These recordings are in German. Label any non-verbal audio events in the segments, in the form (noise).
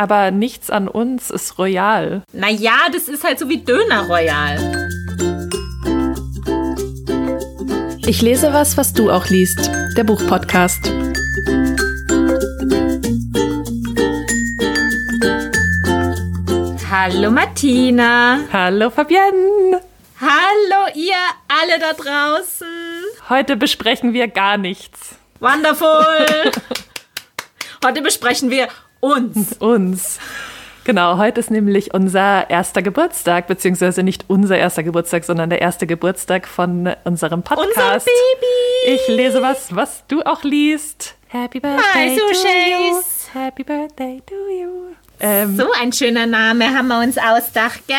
Aber nichts an uns ist royal. Naja, das ist halt so wie Döner royal. Ich lese was, was du auch liest. Der Buchpodcast. Hallo Martina. Hallo Fabienne. Hallo ihr alle da draußen. Heute besprechen wir gar nichts. Wonderful. (laughs) Heute besprechen wir uns. (laughs) Uns. Genau, heute ist nämlich unser erster Geburtstag, beziehungsweise nicht unser erster Geburtstag, sondern der erste Geburtstag von unserem Podcast. Unser Baby. Ich lese was, was du auch liest. Happy Birthday Hi, to Sushis. you. Happy Birthday to you. Ähm, So ein schöner Name haben wir uns ausgedacht, gell?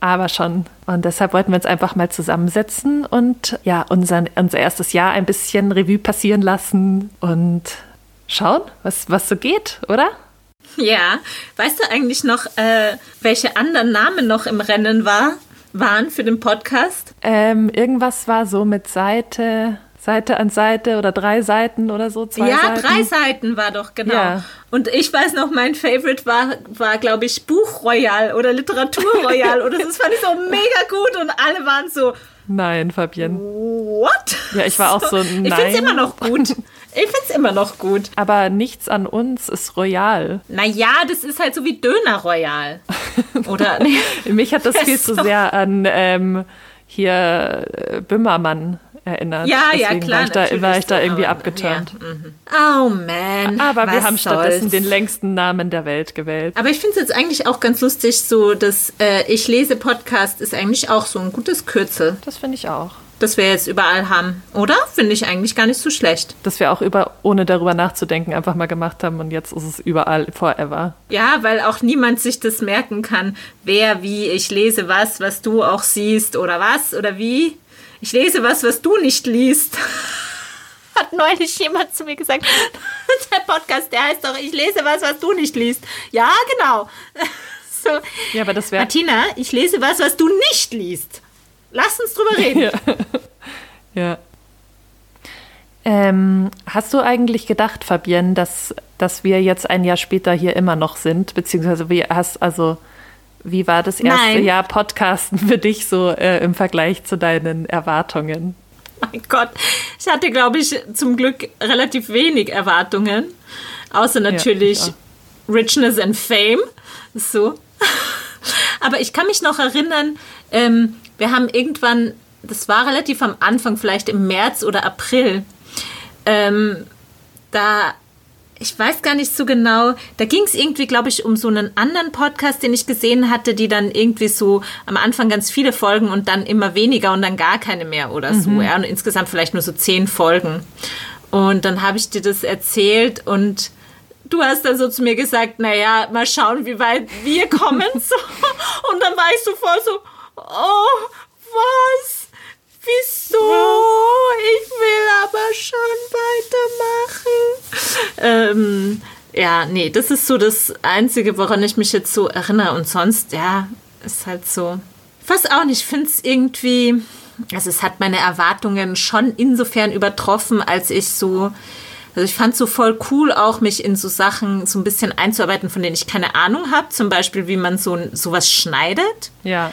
Aber schon. Und deshalb wollten wir uns einfach mal zusammensetzen und ja, unser, unser erstes Jahr ein bisschen Revue passieren lassen und schauen, was, was so geht, oder? Ja. Weißt du eigentlich noch, äh, welche anderen Namen noch im Rennen war, waren für den Podcast? Ähm, irgendwas war so mit Seite, Seite an Seite oder drei Seiten oder so, zwei ja, Seiten. drei Seiten war doch, genau. Ja. Und ich weiß noch, mein Favorite war, war glaube ich, Buch Royal oder Literatur Royal. oder das fand ich so (laughs) mega gut und alle waren so, Nein, Fabienne. what? Ja, ich war auch so, Ich finde nein. es immer noch gut. (laughs) Ich finde es immer noch gut. Aber nichts an uns ist royal. Naja, das ist halt so wie Döner Royal. (laughs) Oder? Nee. Mich hat das Ja, (laughs) viel zu sehr an ähm, hier äh, Bümmermann erinnert. Ja, ja, Deswegen klar. War ich da, war ich da irgendwie aber- abgeturnt. Ja, mhm. Oh man. Aber wir haben stattdessen soll's. den längsten Namen der Welt gewählt. Aber ich finde es jetzt eigentlich auch ganz lustig, so das äh, Ich lese Podcast ist eigentlich auch so ein gutes Kürzel, Das finde ich auch. Das wir jetzt überall haben, oder? Finde ich eigentlich gar nicht so schlecht. Dass wir auch über, ohne darüber nachzudenken, einfach mal gemacht haben und jetzt ist es überall forever. Ja, weil auch niemand sich das merken kann, wer, wie, ich lese was, was du auch siehst oder was oder wie. Ich lese was, was du nicht liest. (laughs) Hat neulich jemand zu mir gesagt, (laughs) der Podcast, der heißt doch, ich lese was, was du nicht liest. Ja, genau. (laughs) So. Ja, aber das wäre. Martina, ich lese was, was du nicht liest. Lass uns drüber (laughs) reden. Ja. ja. Ähm, hast du eigentlich gedacht, Fabienne, dass, dass wir jetzt ein Jahr später hier immer noch sind? Beziehungsweise wie hast, also wie war das erste Nein. Jahr Podcasten für dich so äh, im Vergleich zu deinen Erwartungen? Mein Gott, ich hatte, glaube ich, zum Glück relativ wenig Erwartungen. Außer natürlich ich Richness and Fame. So. (laughs) Aber ich kann mich noch erinnern, ähm, wir haben irgendwann, das war relativ am Anfang, vielleicht im März oder April, ähm, da, ich weiß gar nicht so genau, da ging es irgendwie, glaube ich, um so einen anderen Podcast, den ich gesehen hatte, die dann irgendwie so am Anfang ganz viele Folgen und dann immer weniger und dann gar keine mehr oder so. Ja, und insgesamt vielleicht nur so zehn Folgen. Und dann habe ich dir das erzählt und du hast dann so zu mir gesagt, naja, mal schauen, wie weit wir kommen. (laughs) So. Und dann war ich so voll so, oh, was? Wieso? Ich will aber schon weitermachen. Ähm, ja, nee, das ist so das Einzige, woran ich mich jetzt so erinnere. Und sonst, ja, ist halt so. Weiß auch nicht, ich finde es irgendwie. Also, es hat meine Erwartungen schon insofern übertroffen, als ich so. Also ich fand es so voll cool, auch mich in so Sachen so ein bisschen einzuarbeiten, von denen ich keine Ahnung habe. Zum Beispiel, wie man so sowas schneidet Ja.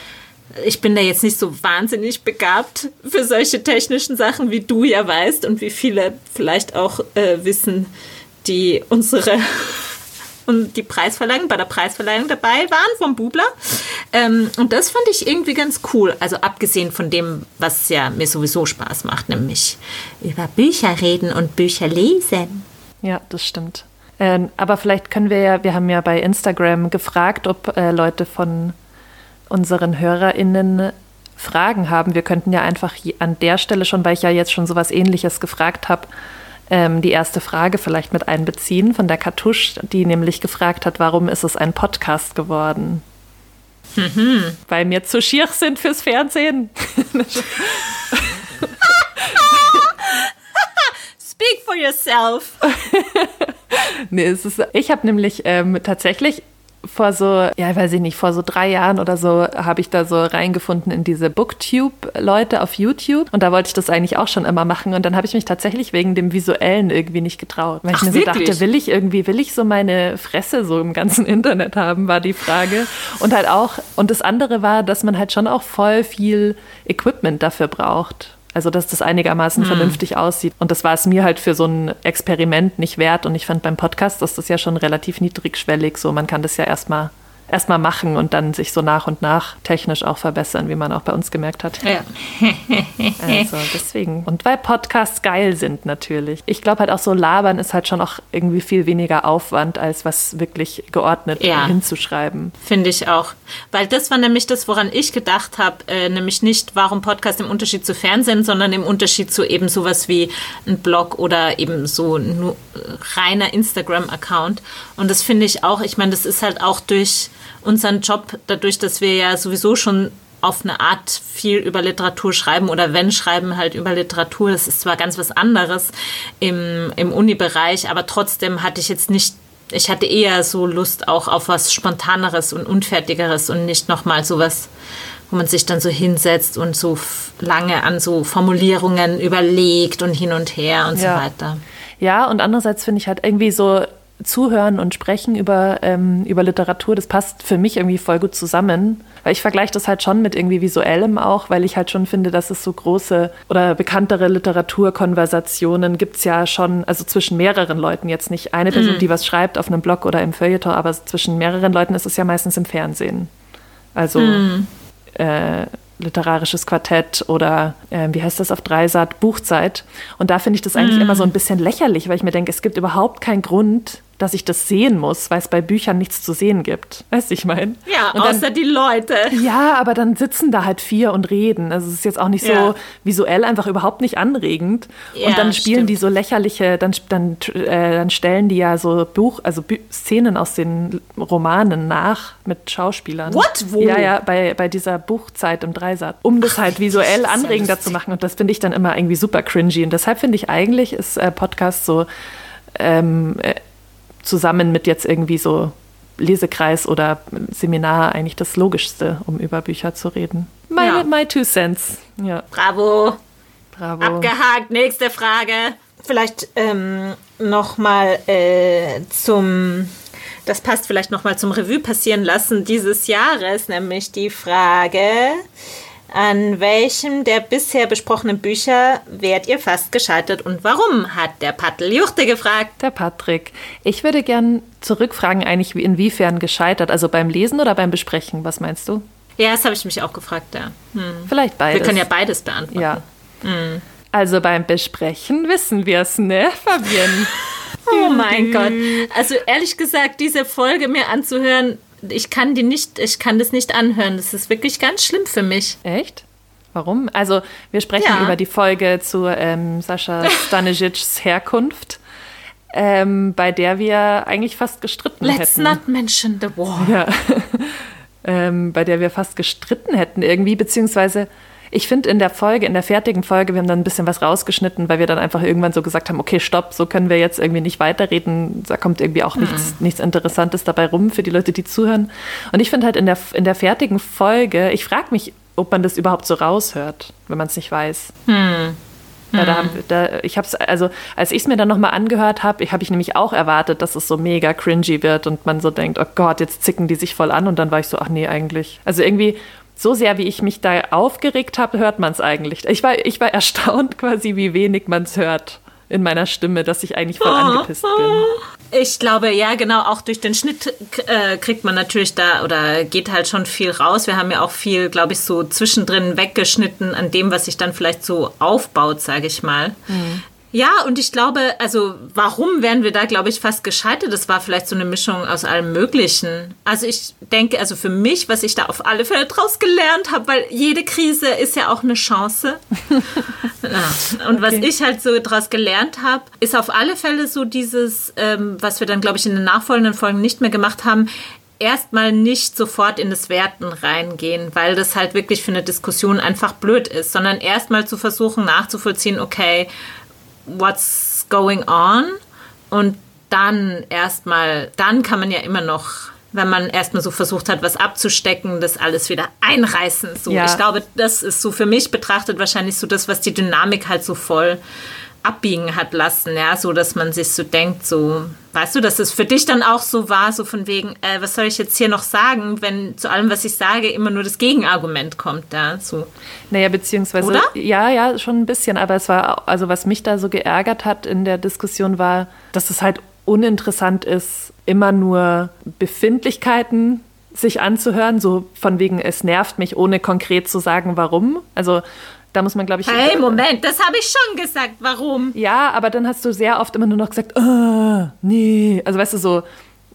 Ich bin da jetzt nicht so wahnsinnig begabt für solche technischen Sachen, wie du ja weißt und wie viele vielleicht auch äh, wissen, die unsere (laughs) und die Preisverleihung bei der Preisverleihung dabei waren vom Bubler. Ähm, und das fand ich irgendwie ganz cool. Also abgesehen von dem, was ja mir sowieso Spaß macht, nämlich über Bücher reden und Bücher lesen. Ja, das stimmt. Ähm, aber vielleicht können wir ja, wir haben ja bei Instagram gefragt, ob äh, Leute von unseren HörerInnen Fragen haben. Wir könnten ja einfach an der Stelle schon, weil ich ja jetzt schon sowas ähnliches gefragt habe, ähm, die erste Frage vielleicht mit einbeziehen von der Kartusch, die nämlich gefragt hat, warum ist es ein Podcast geworden? Weil mir zu schier sind fürs Fernsehen. Speak for yourself. (laughs) Nee, es ist, ich habe nämlich ähm, tatsächlich vor so, ja, weiß ich nicht, vor so drei Jahren oder so habe ich da so reingefunden in diese Booktube-Leute auf YouTube. Und da wollte ich das eigentlich auch schon immer machen. Und dann habe ich mich tatsächlich wegen dem Visuellen irgendwie nicht getraut. Weil Ach, ich mir so dachte, will ich irgendwie, will ich so meine Fresse so im ganzen (laughs) Internet haben, war die Frage. Und halt auch, und das andere war, dass man halt schon auch voll viel Equipment dafür braucht. Also, dass das einigermaßen hm. vernünftig aussieht. Und das war es mir halt für so ein Experiment nicht wert. Und ich fand beim Podcast ist das ja schon relativ niedrigschwellig. So, man kann das ja erstmal erstmal machen und dann sich so nach und nach technisch auch verbessern, wie man auch bei uns gemerkt hat. Ja. (laughs) also deswegen. Und weil Podcasts geil sind natürlich. Ich glaube halt auch so labern ist halt schon auch irgendwie viel weniger Aufwand, als was wirklich geordnet ja. hinzuschreiben. Finde ich auch. Weil das war nämlich das, woran ich gedacht habe, äh, nämlich nicht, warum Podcast im Unterschied zu Fernsehen, sondern im Unterschied zu eben sowas wie ein Blog oder eben so ein reiner Instagram-Account. Und das finde ich auch, ich meine, das ist halt auch durch unseren Job, dadurch, dass wir ja sowieso schon auf eine Art viel über Literatur schreiben oder wenn schreiben halt über Literatur. Das ist zwar ganz was anderes im, im Uni-Bereich, aber trotzdem hatte ich jetzt nicht, ich hatte eher so Lust auch auf was Spontaneres und Unfertigeres und nicht nochmal sowas, wo man sich dann so hinsetzt und so lange an so Formulierungen überlegt und hin und her und ja. so weiter. Ja, und andererseits finde ich halt irgendwie so, Zuhören und Sprechen über, ähm, über Literatur, das passt für mich irgendwie voll gut zusammen. Weil ich vergleiche das halt schon mit irgendwie visuellem auch, weil ich halt schon finde, dass es so große oder bekanntere Literaturkonversationen gibt es ja schon, also zwischen mehreren Leuten jetzt nicht eine Person, mm. die was schreibt auf einem Blog oder im Feuilleton, aber zwischen mehreren Leuten ist es ja meistens im Fernsehen. Also mm. äh, literarisches Quartett oder äh, wie heißt das auf Dreisat, Buchzeit. Und da finde ich das eigentlich mm. immer so ein bisschen lächerlich, weil ich mir denke, es gibt überhaupt keinen Grund, dass ich das sehen muss, weil es bei Büchern nichts zu sehen gibt. Weißt du, ich meine? Ja, und außer dann, die Leute. Ja, aber dann sitzen da halt vier und reden. Also es ist jetzt auch nicht ja. so visuell einfach überhaupt nicht anregend. Ja, und dann spielen stimmt. die so lächerliche, dann, dann, äh, dann stellen die ja so Buch, also Bü Szenen aus den Romanen nach mit Schauspielern. What? Wo? Ja, ja, bei, bei dieser Buchzeit im Dreisatz, um das halt visuell anregender zu machen. Und das finde ich dann immer irgendwie super cringy. Und deshalb finde ich eigentlich ist äh, Podcast so ähm, äh, zusammen mit jetzt irgendwie so Lesekreis oder Seminar eigentlich das Logischste, um über Bücher zu reden. Meine, ja. My two cents. Ja. Bravo. Bravo. Abgehakt. Nächste Frage. Vielleicht ähm, nochmal äh, zum, das passt vielleicht nochmal zum Revue passieren lassen dieses Jahres, nämlich die Frage, an welchem der bisher besprochenen Bücher wärt ihr fast gescheitert und warum? Hat der Pattel Juchte gefragt. Der Patrick. Ich würde gern zurückfragen, eigentlich inwiefern gescheitert, also beim Lesen oder beim Besprechen, was meinst du? Ja, das habe ich mich auch gefragt, ja. Hm. Vielleicht beides. Wir können ja beides beantworten. Ja. Hm. Also beim Besprechen wissen wir es, ne, Fabienne? (laughs) oh mein Gott. Also ehrlich gesagt, diese Folge mir anzuhören, ich kann die nicht, ich kann das nicht anhören. Das ist wirklich ganz schlimm für mich. Echt? Warum? Also wir sprechen ja. über die Folge zu ähm, Sascha (laughs) Stanisics Herkunft, ähm, bei der wir eigentlich fast gestritten Let's hätten. Let's not mention the war. Ja. (laughs) ähm, bei der wir fast gestritten hätten irgendwie, beziehungsweise ich finde in der Folge, in der fertigen Folge, wir haben dann ein bisschen was rausgeschnitten, weil wir dann einfach irgendwann so gesagt haben, okay, stopp, so können wir jetzt irgendwie nicht weiterreden. Da kommt irgendwie auch nichts, mhm. nichts Interessantes dabei rum für die Leute, die zuhören. Und ich finde halt in der, in der fertigen Folge, ich frage mich, ob man das überhaupt so raushört, wenn man es nicht weiß. Mhm. Ja, da haben, da, ich habe also als ich es mir dann nochmal angehört habe, habe ich nämlich auch erwartet, dass es so mega cringy wird und man so denkt, oh Gott, jetzt zicken die sich voll an und dann war ich so, ach nee, eigentlich. Also irgendwie so sehr, wie ich mich da aufgeregt habe, hört man es eigentlich. Ich war, ich war erstaunt (laughs) quasi, wie wenig man es hört in meiner Stimme, dass ich eigentlich voll angepisst bin. Ich glaube, ja, genau, auch durch den Schnitt äh, kriegt man natürlich da oder geht halt schon viel raus. Wir haben ja auch viel, glaube ich, so zwischendrin weggeschnitten an dem, was sich dann vielleicht so aufbaut, sage ich mal. Mhm. Ja, und ich glaube, also warum wären wir da, glaube ich, fast gescheitert? Das war vielleicht so eine Mischung aus allem Möglichen. Also ich denke, also für mich, was ich da auf alle Fälle draus gelernt habe, weil jede Krise ist ja auch eine Chance. (laughs) ja. Und okay. was ich halt so draus gelernt habe, ist auf alle Fälle so dieses, ähm, was wir dann, glaube ich, in den nachfolgenden Folgen nicht mehr gemacht haben, erstmal nicht sofort in das Werten reingehen, weil das halt wirklich für eine Diskussion einfach blöd ist, sondern erstmal zu versuchen nachzuvollziehen, okay, what's going on und dann erstmal, dann kann man ja immer noch wenn man erstmal so versucht hat, was abzustecken, das alles wieder einreißen. So. Ja. Ich glaube, das ist so für mich betrachtet wahrscheinlich so das, was die Dynamik halt so voll abbiegen hat lassen, ja, so dass man sich so denkt, so, weißt du, dass es für dich dann auch so war, so von wegen, äh, was soll ich jetzt hier noch sagen, wenn zu allem, was ich sage, immer nur das Gegenargument kommt, ja, so. Naja, beziehungsweise, Oder? ja, ja, schon ein bisschen, aber es war, auch- also was mich da so geärgert hat in der Diskussion war, dass es halt uninteressant ist, immer nur Befindlichkeiten sich anzuhören, so von wegen, es nervt mich, ohne konkret zu sagen, warum. Also da muss man, glaube ich. Hey, (laughs) Moment, das habe ich schon gesagt, warum? Ja, aber dann hast du sehr oft immer nur noch gesagt, ah, nee. Also weißt du, so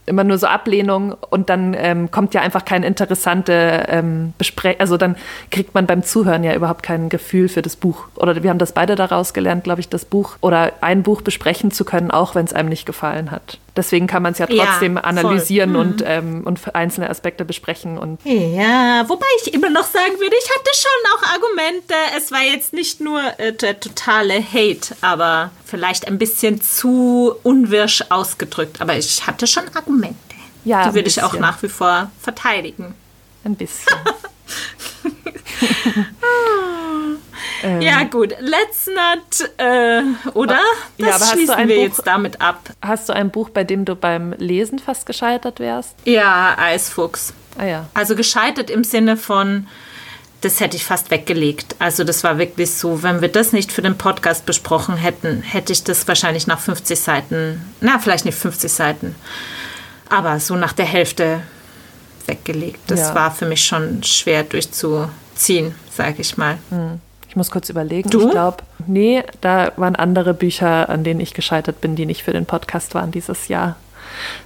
immer nur so Ablehnung und dann ähm, kommt ja einfach kein interessante ähm, Besprech also dann kriegt man beim Zuhören ja überhaupt kein Gefühl für das Buch. Oder wir haben das beide daraus gelernt, glaube ich, das Buch oder ein Buch besprechen zu können, auch wenn es einem nicht gefallen hat. Deswegen kann man es ja Ja, trotzdem voll. analysieren und, ähm, und einzelne Aspekte besprechen und Ja, wobei ich immer noch sagen würde, ich hatte schon auch Argumente. Es war jetzt nicht nur äh, der totale Hate, aber vielleicht ein bisschen zu unwirsch ausgedrückt. Aber ich hatte schon Argumente. Ja, Die würde ich auch nach wie vor verteidigen. ein bisschen. (laughs) (laughs) Ähm, Ja, gut. Let's not, äh, oder? Das Ja, aber hast du schließen ein wir Buch- jetzt damit ab. Hast du ein Buch, bei dem du beim Lesen fast gescheitert wärst? Ja, Eisfuchs. Ah ja. Also gescheitert im Sinne von, das hätte ich fast weggelegt. Also das war wirklich so, wenn wir das nicht für den Podcast besprochen hätten, hätte ich das wahrscheinlich nach 50 Seiten, na vielleicht nicht 50 Seiten, aber so nach der Hälfte weggelegt. Das Ja. war für mich schon schwer durchzuziehen, sage ich mal. Ich muss kurz überlegen. Du? Ich glaube, nee, da waren andere Bücher, an denen ich gescheitert bin, die nicht für den Podcast waren dieses Jahr.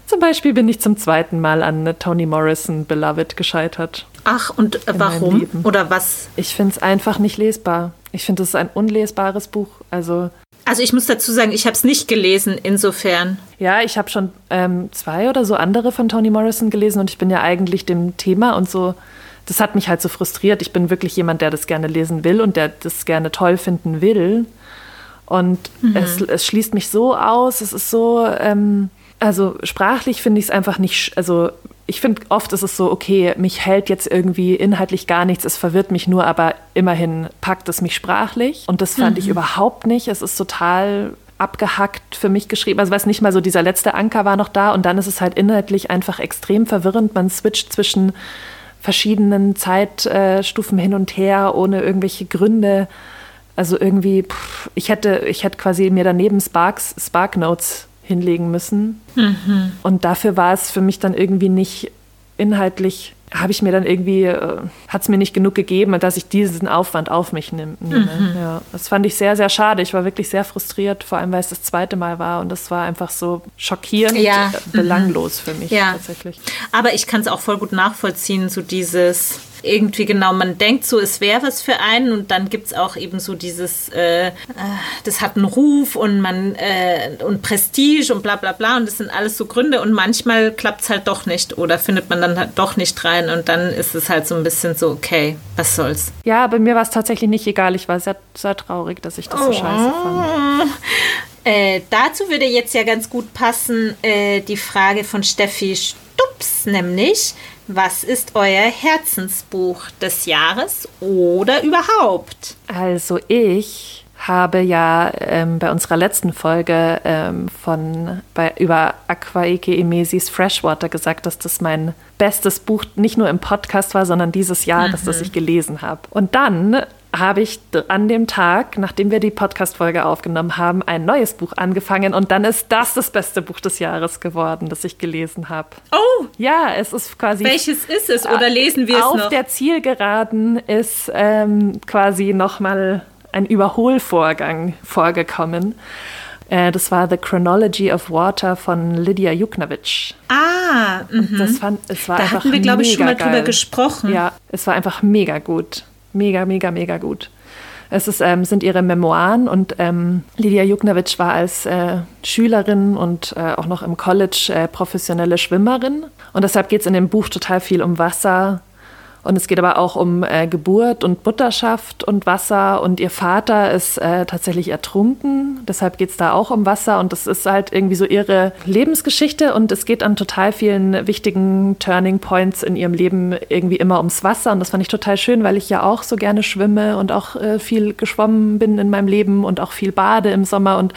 Zum Beispiel bin ich zum zweiten Mal an Toni Morrison Beloved gescheitert. Ach, und warum? Oder was? Ich finde es einfach nicht lesbar. Ich finde, es ist ein unlesbares Buch. Also, Also ich muss dazu sagen, ich habe es nicht gelesen, insofern. ja, ich habe schon ähm, zwei oder so andere von Toni Morrison gelesen und ich bin ja eigentlich dem Thema und so. Das hat mich halt so frustriert. Ich bin wirklich jemand, der das gerne lesen will und der das gerne toll finden will. Und es, es schließt mich so aus. Es ist so, ähm, also sprachlich finde ich es einfach nicht, also ich finde oft ist es so, okay, mich hält jetzt irgendwie inhaltlich gar nichts, es verwirrt mich nur, aber immerhin packt es mich sprachlich. Und das fand ich überhaupt nicht. Es ist total abgehackt für mich geschrieben. Also weiß nicht mal so, dieser letzte Anker war noch da und dann ist es halt inhaltlich einfach extrem verwirrend. Man switcht zwischen verschiedenen Zeitstufen hin und her, ohne irgendwelche Gründe. Also irgendwie, pff, ich hätte, ich hätte quasi mir daneben Sparks, Spark Notes hinlegen müssen. Und dafür war es für mich dann irgendwie nicht inhaltlich, habe ich mir dann irgendwie, äh, hat es mir nicht genug gegeben, dass ich diesen Aufwand auf mich nehm, nehme. Ja, das fand ich sehr, sehr schade. Ich war wirklich sehr frustriert, vor allem weil es das zweite Mal war und das war einfach so schockierend, Ja. belanglos für mich Ja. tatsächlich. Aber ich kann es auch voll gut nachvollziehen, so dieses irgendwie genau, man denkt so, es wäre was für einen und dann gibt es auch eben so dieses, äh, äh, das hat einen Ruf und man äh, und Prestige und bla bla bla und das sind alles so Gründe und manchmal klappt es halt doch nicht oder findet man dann halt doch nicht rein und dann ist es halt so ein bisschen so, okay, was soll's. Ja, bei mir war es tatsächlich nicht egal. Ich war sehr, sehr traurig, dass ich das so scheiße fand. Äh, dazu würde jetzt ja ganz gut passen äh, die Frage von Steffi Stups, nämlich, was ist euer Herzensbuch des Jahres oder überhaupt? Also ich habe ja ähm, bei unserer letzten Folge ähm, von bei, über Aquaeke Emesis Freshwater gesagt, dass das mein bestes Buch nicht nur im Podcast war, sondern dieses Jahr, dass das ich gelesen habe. Und dann habe ich an dem Tag, nachdem wir die Podcast-Folge aufgenommen haben, ein neues Buch angefangen und dann ist das das beste Buch des Jahres geworden, das ich gelesen habe. Oh, Ja, es ist quasi welches ist es oder lesen wir es auf noch? der Zielgeraden ist ähm, quasi nochmal ein Überholvorgang vorgekommen. Äh, das war The Chronology of Water von Lydia Juknowicz. ah, mhm. Das fand, es war da einfach hatten wir, glaube ich, schon mal drüber geil. gesprochen. Ja, es war einfach mega gut. Mega, mega, mega gut. Es ist, ähm, sind ihre Memoiren und ähm, Lydia Juknowicz war als äh, Schülerin und äh, auch noch im College äh, professionelle Schwimmerin. Und deshalb geht es in dem Buch total viel um Wasser Und es geht aber auch um äh, Geburt und Mutterschaft und Wasser. Und ihr Vater ist äh, tatsächlich ertrunken. Deshalb geht es da auch um Wasser. Und das ist halt irgendwie so ihre Lebensgeschichte. Und es geht an total vielen wichtigen Turning Points in ihrem Leben irgendwie immer ums Wasser. Und das fand ich total schön, weil ich ja auch so gerne schwimme und auch äh, viel geschwommen bin in meinem Leben und auch viel bade im Sommer. Und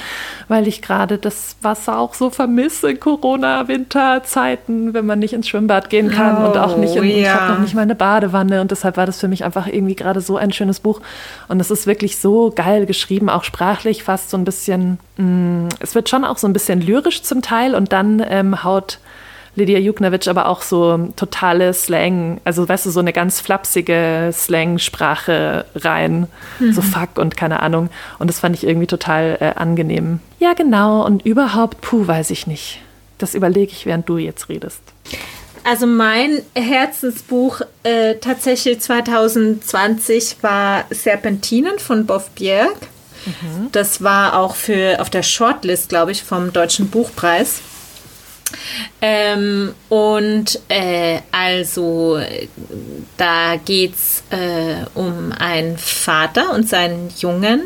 weil ich gerade das Wasser auch so vermisse, Corona-Winterzeiten, wenn man nicht ins Schwimmbad gehen kann oh, und auch nicht in, ja. ich habe noch nicht mal eine Bade Badewanne und deshalb war das für mich einfach irgendwie gerade so ein schönes Buch. Und es ist wirklich so geil geschrieben, auch sprachlich fast so ein bisschen, mh, mm, es wird schon auch so ein bisschen lyrisch zum Teil und dann ähm, haut Lydia Juknowitsch aber auch so totale Slang, also weißt du, so eine ganz flapsige Slang-Sprache rein, mhm. so fuck und keine Ahnung. Und das fand ich irgendwie total äh, angenehm. Ja, genau. Und überhaupt, puh, weiß ich nicht. Das überlege ich, während du jetzt redest. Also mein Herzensbuch äh, tatsächlich 2020 war Serpentinen von Boff Bjerg. Mhm. Das war auch für auf der Shortlist, glaube ich, vom Deutschen Buchpreis. Ähm, und äh, also da geht es äh, um einen Vater und seinen Jungen,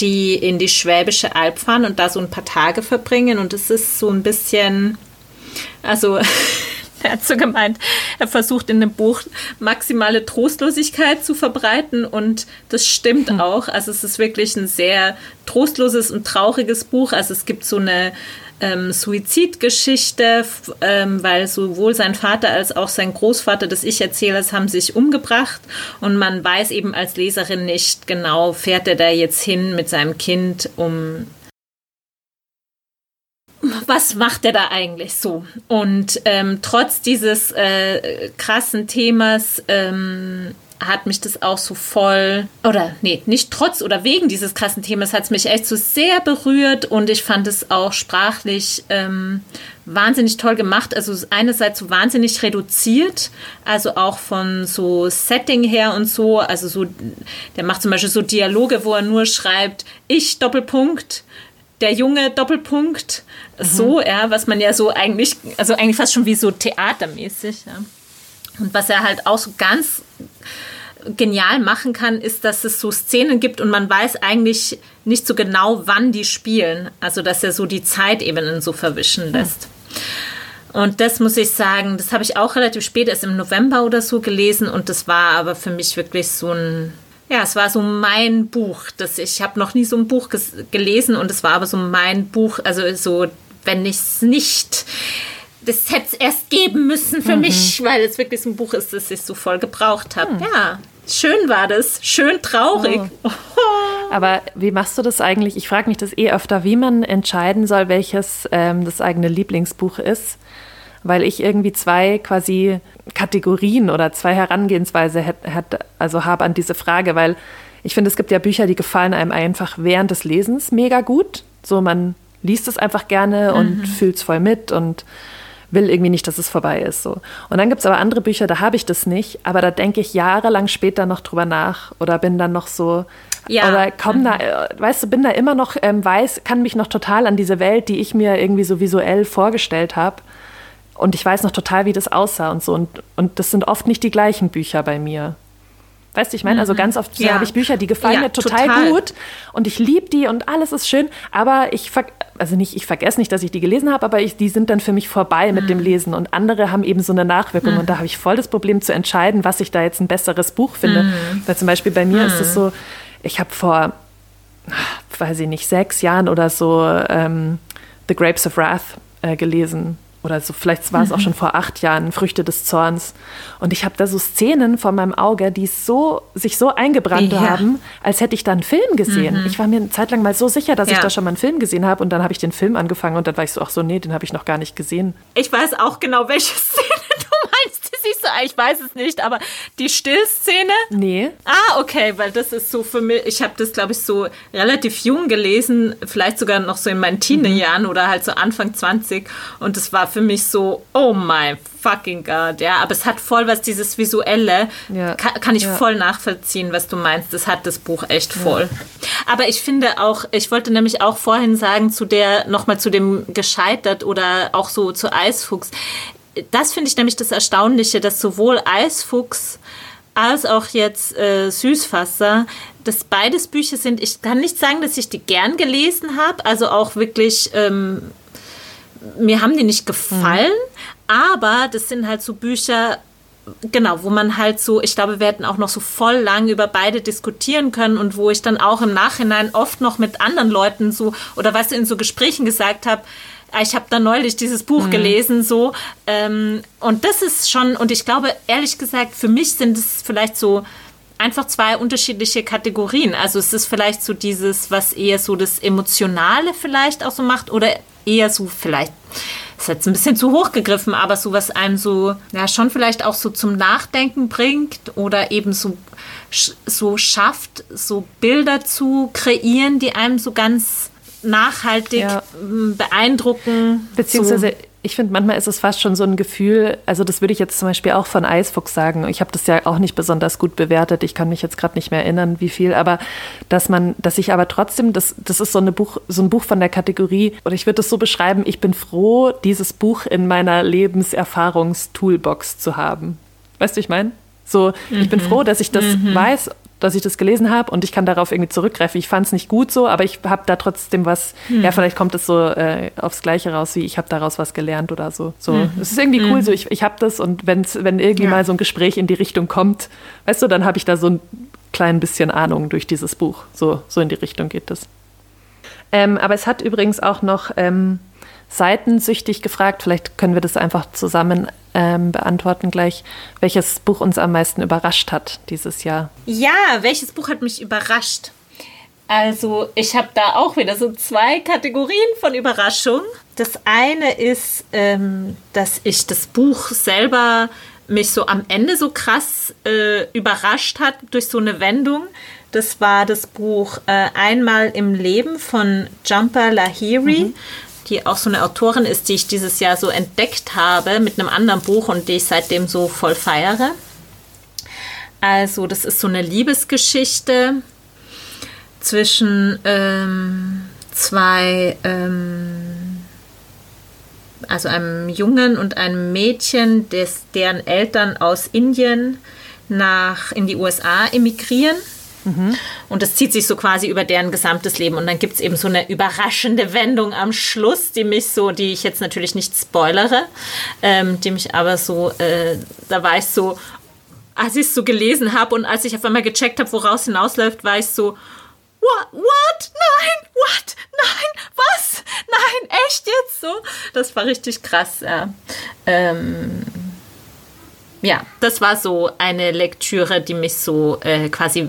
die in die Schwäbische Alb fahren und da so ein paar Tage verbringen. Und es ist so ein bisschen, also (laughs) (laughs) Er hat so gemeint, er versucht in dem Buch maximale Trostlosigkeit zu verbreiten und das stimmt hm. auch. Also es ist wirklich ein sehr trostloses und trauriges Buch. Also es gibt so eine ähm, Suizidgeschichte, ähm, weil sowohl sein Vater als auch sein Großvater des Ich-Erzählers haben sich umgebracht und man weiß eben als Leserin nicht genau, fährt er da jetzt hin mit seinem Kind, um was macht er da eigentlich so? Und ähm, trotz dieses äh, krassen Themas ähm, hat mich das auch so voll, oder nee, nicht trotz oder wegen dieses krassen Themas hat es mich echt so sehr berührt und ich fand es auch sprachlich ähm, wahnsinnig toll gemacht. Also einerseits so wahnsinnig reduziert, also auch von so Setting her und so. Also so, der macht zum Beispiel so Dialoge, wo er nur schreibt, ich Doppelpunkt, der junge Doppelpunkt, mhm. so, ja, was man ja so eigentlich, also eigentlich fast schon wie so theatermäßig, ja. Und was er halt auch so ganz genial machen kann, ist, dass es so Szenen gibt und man weiß eigentlich nicht so genau, wann die spielen. Also, dass er so die Zeitebenen so verwischen hm. lässt. Mhm. Und das muss ich sagen, das habe ich auch relativ spät, erst im November oder so gelesen und das war aber für mich wirklich so ein ja, es war so mein Buch. Das, ich habe noch nie so ein Buch gelesen und es war aber so mein Buch. Also so, wenn ich es nicht das hätte es erst geben müssen für mhm. mich, weil es wirklich so ein Buch ist, das ich so voll gebraucht habe. Mhm. Ja, schön war das. Schön traurig. Oh. Aber wie machst du das eigentlich? Ich frage mich das eh öfter, wie man entscheiden soll, welches ähm, das eigene Lieblingsbuch ist weil ich irgendwie zwei quasi Kategorien oder zwei Herangehensweise hat, also habe an diese Frage, weil ich finde, es gibt ja Bücher, die gefallen einem einfach während des Lesens mega gut. So, man liest es einfach gerne und mhm. fühlt es voll mit und will irgendwie nicht, dass es vorbei ist. So. Und dann gibt es aber andere Bücher, da habe ich das nicht, aber da denke ich jahrelang später noch drüber nach oder bin dann noch so, ja. oder komm mhm. da, äh, weißt du, bin da immer noch, ähm, weiß, kann mich noch total an diese Welt, die ich mir irgendwie so visuell vorgestellt habe, und ich weiß noch total, wie das aussah und so. Und, und das sind oft nicht die gleichen Bücher bei mir. Weißt du, ich meine, also mhm. ganz oft ja. habe ich Bücher, die gefallen ja, mir total, total, gut und ich liebe die und alles ist schön, aber ich also nicht, ich vergesse nicht, dass ich die gelesen habe, aber ich, die sind dann für mich vorbei mit dem mhm. Lesen und andere haben eben so eine Nachwirkung mhm. und da habe ich voll das Problem zu entscheiden, was ich da jetzt ein besseres Buch finde. Mhm. Weil zum Beispiel bei mir ist es so, ich habe vor, weiß ich nicht, sechs Jahren oder so ähm, The Grapes of Wrath äh, gelesen oder so, vielleicht war es auch schon (laughs) vor acht Jahren, Früchte des Zorns. Und ich habe da so Szenen vor meinem Auge, die so, sich so eingebrannt ja. haben, als hätte ich da einen Film gesehen. Mhm. Ich war mir eine Zeit lang mal so sicher, dass ja. ich da schon mal einen Film gesehen habe. Und dann habe ich den Film angefangen und dann war ich so, ach so, nee, den habe ich noch gar nicht gesehen. Ich weiß auch genau, welche (laughs) Szene du meinst. Siehst du, ich weiß es nicht, aber die Stillszene? Nee. Ah, okay, weil das ist so für mich, ich habe das, glaube ich, so relativ jung gelesen, vielleicht sogar noch so in meinen Teenerjahren mhm. oder halt so Anfang 20. Und es war für mich so, oh my fucking God, ja. Aber es hat voll was, dieses Visuelle, ja. kann, kann, ich ja. voll nachvollziehen, was du meinst. Das hat das Buch echt voll. Ja. Aber ich finde auch, ich wollte nämlich auch vorhin sagen, zu der, nochmal zu dem gescheitert oder auch so zu Eisfuchs das finde ich nämlich das Erstaunliche, dass sowohl Eisfuchs als auch jetzt äh, Süßwasser, dass beides Bücher sind. Ich kann nicht sagen, dass ich die gern gelesen habe, also auch wirklich, ähm, mir haben die nicht gefallen, mhm. aber das sind halt so Bücher, genau, wo man halt so, ich glaube, wir hätten auch noch so voll lang über beide diskutieren können und wo ich dann auch im Nachhinein oft noch mit anderen Leuten so, oder was in so Gesprächen gesagt habe, ah, ich habe da neulich dieses Buch mhm. gelesen, so. Ähm, und das ist schon, und ich glaube, ehrlich gesagt, für mich sind es vielleicht so einfach zwei unterschiedliche Kategorien. Also es ist vielleicht so dieses, was eher so das Emotionale vielleicht auch so macht, oder eher so vielleicht ist jetzt ein bisschen zu hoch gegriffen, aber so was einem so, ja, schon vielleicht auch so zum Nachdenken bringt oder eben so, so schafft, so Bilder zu kreieren, die einem so ganz nachhaltig ja. beeindrucken. Beziehungsweise so ich finde, manchmal ist es fast schon so ein Gefühl, also das würde ich jetzt zum Beispiel auch von Eisfuchs sagen. Ich habe das ja auch nicht besonders gut bewertet. Ich kann mich jetzt gerade nicht mehr erinnern, wie viel, aber dass man, dass ich aber trotzdem, das, das ist so, eine Buch, so ein Buch von der Kategorie, oder ich würde es so beschreiben, ich bin froh, dieses Buch in meiner Lebenserfahrungstoolbox zu haben. Weißt du, ich meine? So, ich bin mhm. froh, dass ich das mhm. weiß dass ich das gelesen habe und ich kann darauf irgendwie zurückgreifen. Ich fand es nicht gut so, aber ich habe da trotzdem was, hm. ja, vielleicht kommt es so äh, aufs Gleiche raus, wie ich habe daraus was gelernt oder so. So, hm. es ist irgendwie cool, so ich, ich habe das und wenn's, wenn irgendwie ja. mal so ein Gespräch in die Richtung kommt, weißt du, dann habe ich da so ein klein bisschen Ahnung durch dieses Buch. So, so in die Richtung geht das. Ähm, aber es hat übrigens auch noch ähm, seitensüchtig gefragt, vielleicht können wir das einfach zusammen ähm, beantworten gleich, welches Buch uns am meisten überrascht hat dieses Jahr. Ja, welches Buch hat mich überrascht? Also ich habe da auch wieder so zwei Kategorien von Überraschung. Das eine ist, ähm, dass ich das Buch selber mich so am Ende so krass äh, überrascht hat durch so eine Wendung. Das war das Buch äh, Einmal im Leben von Jumper Lahiri. Mhm die auch so eine Autorin ist, die ich dieses Jahr so entdeckt habe mit einem anderen Buch und die ich seitdem so voll feiere. Also das ist so eine Liebesgeschichte zwischen ähm, zwei, ähm, also einem Jungen und einem Mädchen, des, deren Eltern aus Indien nach in die USA emigrieren Und das zieht sich so quasi über deren gesamtes Leben. Und dann gibt es eben so eine überraschende Wendung am Schluss, die mich so, die ich jetzt natürlich nicht spoilere, ähm, die mich aber so, äh, da war ich so, als ich es so gelesen habe und als ich auf einmal gecheckt habe, woraus hinausläuft, war ich so, What? What? Nein, what? Nein, was? Nein, echt jetzt so? Das war richtig krass, ja. Ähm, ja, das war so eine Lektüre, die mich so äh, quasi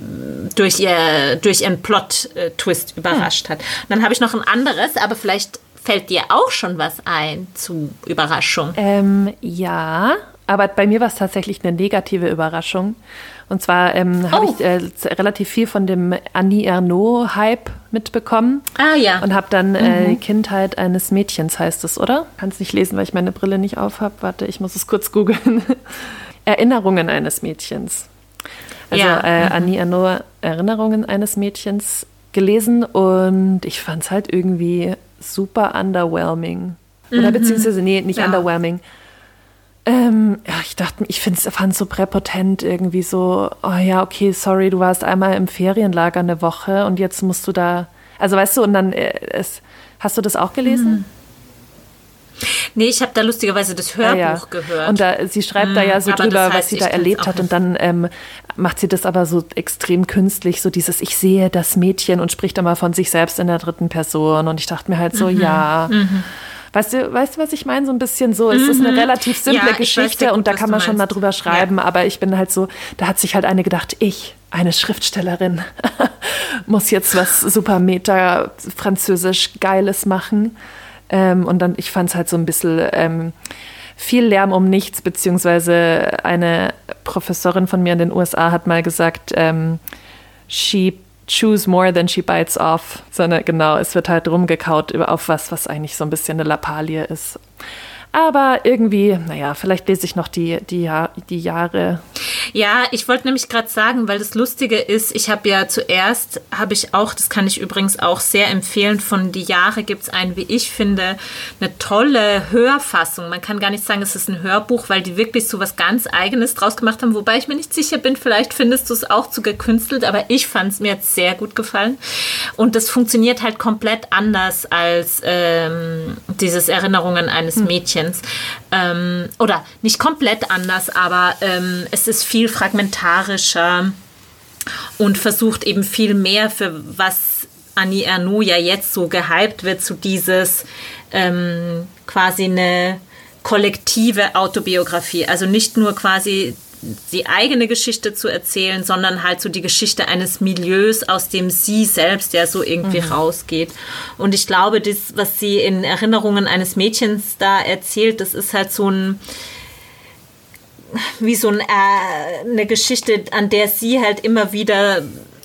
durch, ihr, durch ihren Plot-Twist überrascht hat. Und dann habe ich noch ein anderes, aber vielleicht fällt dir auch schon was ein zu Überraschung. Ähm, ja, aber bei mir war es tatsächlich eine negative Überraschung. Und zwar ähm, habe oh. ich äh, relativ viel von dem Annie Ernaux-Hype mitbekommen. Ah ja. Und habe dann äh, mhm. Kindheit eines Mädchens heißt es, oder? Kann es nicht lesen, weil ich meine Brille nicht auf habe. Warte, ich muss es kurz googeln. (laughs) Erinnerungen eines Mädchens. Also ja. äh, mhm. Annie Ernaux Erinnerungen eines Mädchens gelesen und ich fand es halt irgendwie super underwhelming. Oder mhm. beziehungsweise, nee, nicht ja. underwhelming. Ähm, ja, ich dachte, ich fand es so präpotent irgendwie so, oh ja, okay, sorry, du warst einmal im Ferienlager eine Woche und jetzt musst du da, also weißt du, und dann, äh, es, hast du das auch gelesen? Mhm. Nee, ich habe da lustigerweise das Hörbuch ja, ja. gehört. Und da, sie schreibt hm, da ja so hm, drüber, das heißt, was sie da erlebt hat. Und dann ähm, macht sie das aber so extrem künstlich, so dieses Ich sehe das Mädchen und spricht immer von sich selbst in der dritten Person. Und ich dachte mir halt so, mhm. ja. Mhm. Weißt du, weißt du, was ich meine? So ein bisschen so, es ist eine mhm. relativ simple ja, Geschichte gut, und da kann man schon mal drüber schreiben, ja. aber ich bin halt so, da hat sich halt eine gedacht, ich, eine Schriftstellerin, (laughs) muss jetzt was super meta französisch Geiles machen. Ähm, und dann, ich fand es halt so ein bisschen ähm, viel Lärm um nichts, beziehungsweise eine Professorin von mir in den USA hat mal gesagt, ähm, she choose more than she bites off. Sondern genau, es wird halt rumgekaut auf was, was eigentlich so ein bisschen eine Lappalie ist. Aber irgendwie, naja, vielleicht lese ich noch die, die, die Jahre. Ja, ich wollte nämlich gerade sagen, weil das Lustige ist, ich habe ja zuerst, habe ich auch, das kann ich übrigens auch sehr empfehlen, von Die Jahre gibt es ein, wie ich finde, eine tolle Hörfassung. Man kann gar nicht sagen, es ist ein Hörbuch, weil die wirklich so was ganz Eigenes draus gemacht haben, wobei ich mir nicht sicher bin, vielleicht findest du es auch zu gekünstelt, aber ich fand es mir jetzt sehr gut gefallen. Und das funktioniert halt komplett anders als ähm, dieses Erinnerungen eines hm. Mädchens. Ähm, oder nicht komplett anders, aber ähm, es ist viel fragmentarischer und versucht eben viel mehr für was Annie Ernaux ja jetzt so gehypt wird, zu dieses ähm, quasi eine kollektive Autobiografie. Also nicht nur quasi die eigene Geschichte zu erzählen, sondern halt so die Geschichte eines Milieus, aus dem sie selbst ja so irgendwie mhm. rausgeht. Und ich glaube, das, was sie in Erinnerungen eines Mädchens da erzählt, das ist halt so ein wie so ein, äh, eine Geschichte, an der sie halt immer wieder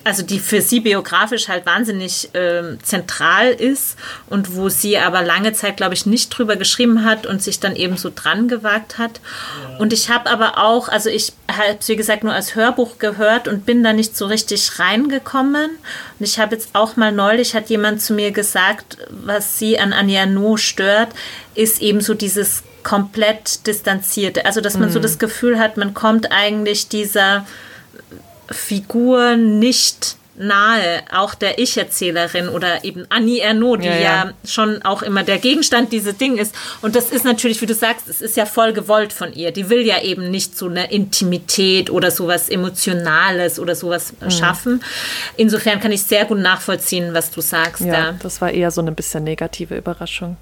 also die für sie biografisch halt wahnsinnig äh, zentral ist und wo sie aber lange Zeit, glaube ich, nicht drüber geschrieben hat und sich dann eben so dran gewagt hat. Ja. Und ich habe aber auch, also ich habe es, wie gesagt, nur als Hörbuch gehört und bin da nicht so richtig reingekommen. Und ich habe jetzt auch mal neulich, hat jemand zu mir gesagt, was sie an Anja No stört, ist eben so dieses komplett distanzierte. Also, dass man mhm. so das Gefühl hat, man kommt eigentlich dieser Figur nicht nahe, auch der Ich-Erzählerin oder eben Annie Ernaux, die ja, ja. ja, schon auch immer der Gegenstand dieses Ding ist. Und das ist natürlich, wie du sagst, es ist ja voll gewollt von ihr. Die will ja eben nicht so eine Intimität oder sowas Emotionales oder sowas mhm. schaffen. Insofern kann ich sehr gut nachvollziehen, was du sagst. Ja, da. das war eher so eine bisschen negative Überraschung.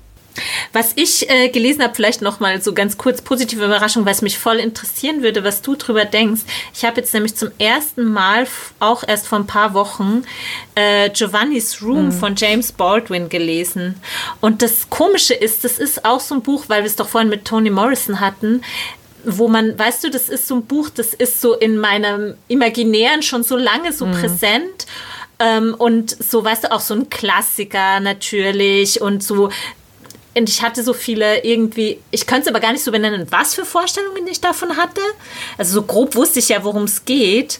Was ich äh, gelesen habe, vielleicht noch mal so ganz kurz positive Überraschung, weil es mich voll interessieren würde, was du drüber denkst. Ich habe jetzt nämlich zum ersten Mal, auch erst vor ein paar Wochen, äh, Giovanni's Room mhm. von James Baldwin gelesen. Und das Komische ist, das ist auch so ein Buch, weil wir es doch vorhin mit Toni Morrison hatten, wo man, weißt du, das ist so ein Buch, das ist so in meinem Imaginären schon so lange so mhm. präsent. Ähm, und so, weißt du, auch so ein Klassiker natürlich und so und ich hatte so viele irgendwie, ich könnte es aber gar nicht so benennen, was für Vorstellungen ich davon hatte. Also so grob wusste ich ja, worum es geht.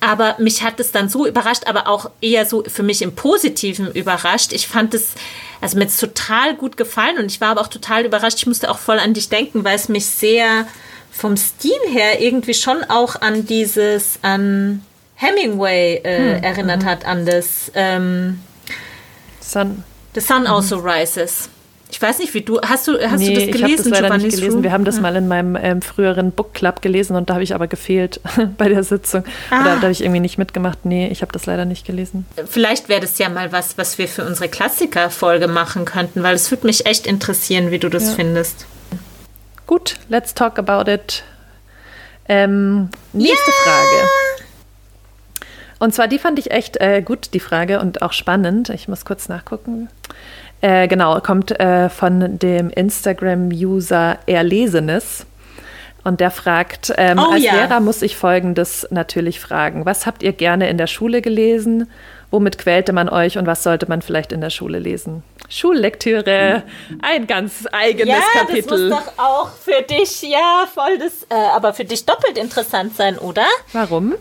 Aber mich hat es dann so überrascht, aber auch eher so für mich im Positiven überrascht. Ich fand es, also mir hat es total gut gefallen und ich war aber auch total überrascht. Ich musste auch voll an dich denken, weil es mich sehr vom Stil her irgendwie schon auch an dieses, an Hemingway äh, hm, erinnert mhm. hat, an das ähm, Sun. The Sun mhm. Also Rises. Ich weiß nicht, wie du hast du hast nee, du das gelesen? Ich habe das leider nicht gelesen. Wir haben das ja. mal in meinem ähm, früheren Book Club gelesen und da habe ich aber gefehlt (laughs) bei der Sitzung. Ah. Oder da habe ich irgendwie nicht mitgemacht. Nee, ich habe das leider nicht gelesen. Vielleicht wäre das ja mal was, was wir für unsere Klassiker-Folge machen könnten, weil es würde mich echt interessieren, wie du das ja. findest. Gut, let's talk about it. Ähm, nächste yeah. Frage. Und zwar, die fand ich echt äh, gut, die Frage, und auch spannend. Ich muss kurz nachgucken. Äh, genau, kommt äh, von dem Instagram-User Erlesenes. Und der fragt, ähm, oh, als ja. Lehrer muss ich Folgendes natürlich fragen. Was habt ihr gerne in der Schule gelesen? Womit quälte man euch und was sollte man vielleicht in der Schule lesen? Schullektüre, ein ganz eigenes ja, Kapitel. Das muss doch auch für dich, ja, voll das, äh, aber für dich doppelt interessant sein, oder? Warum?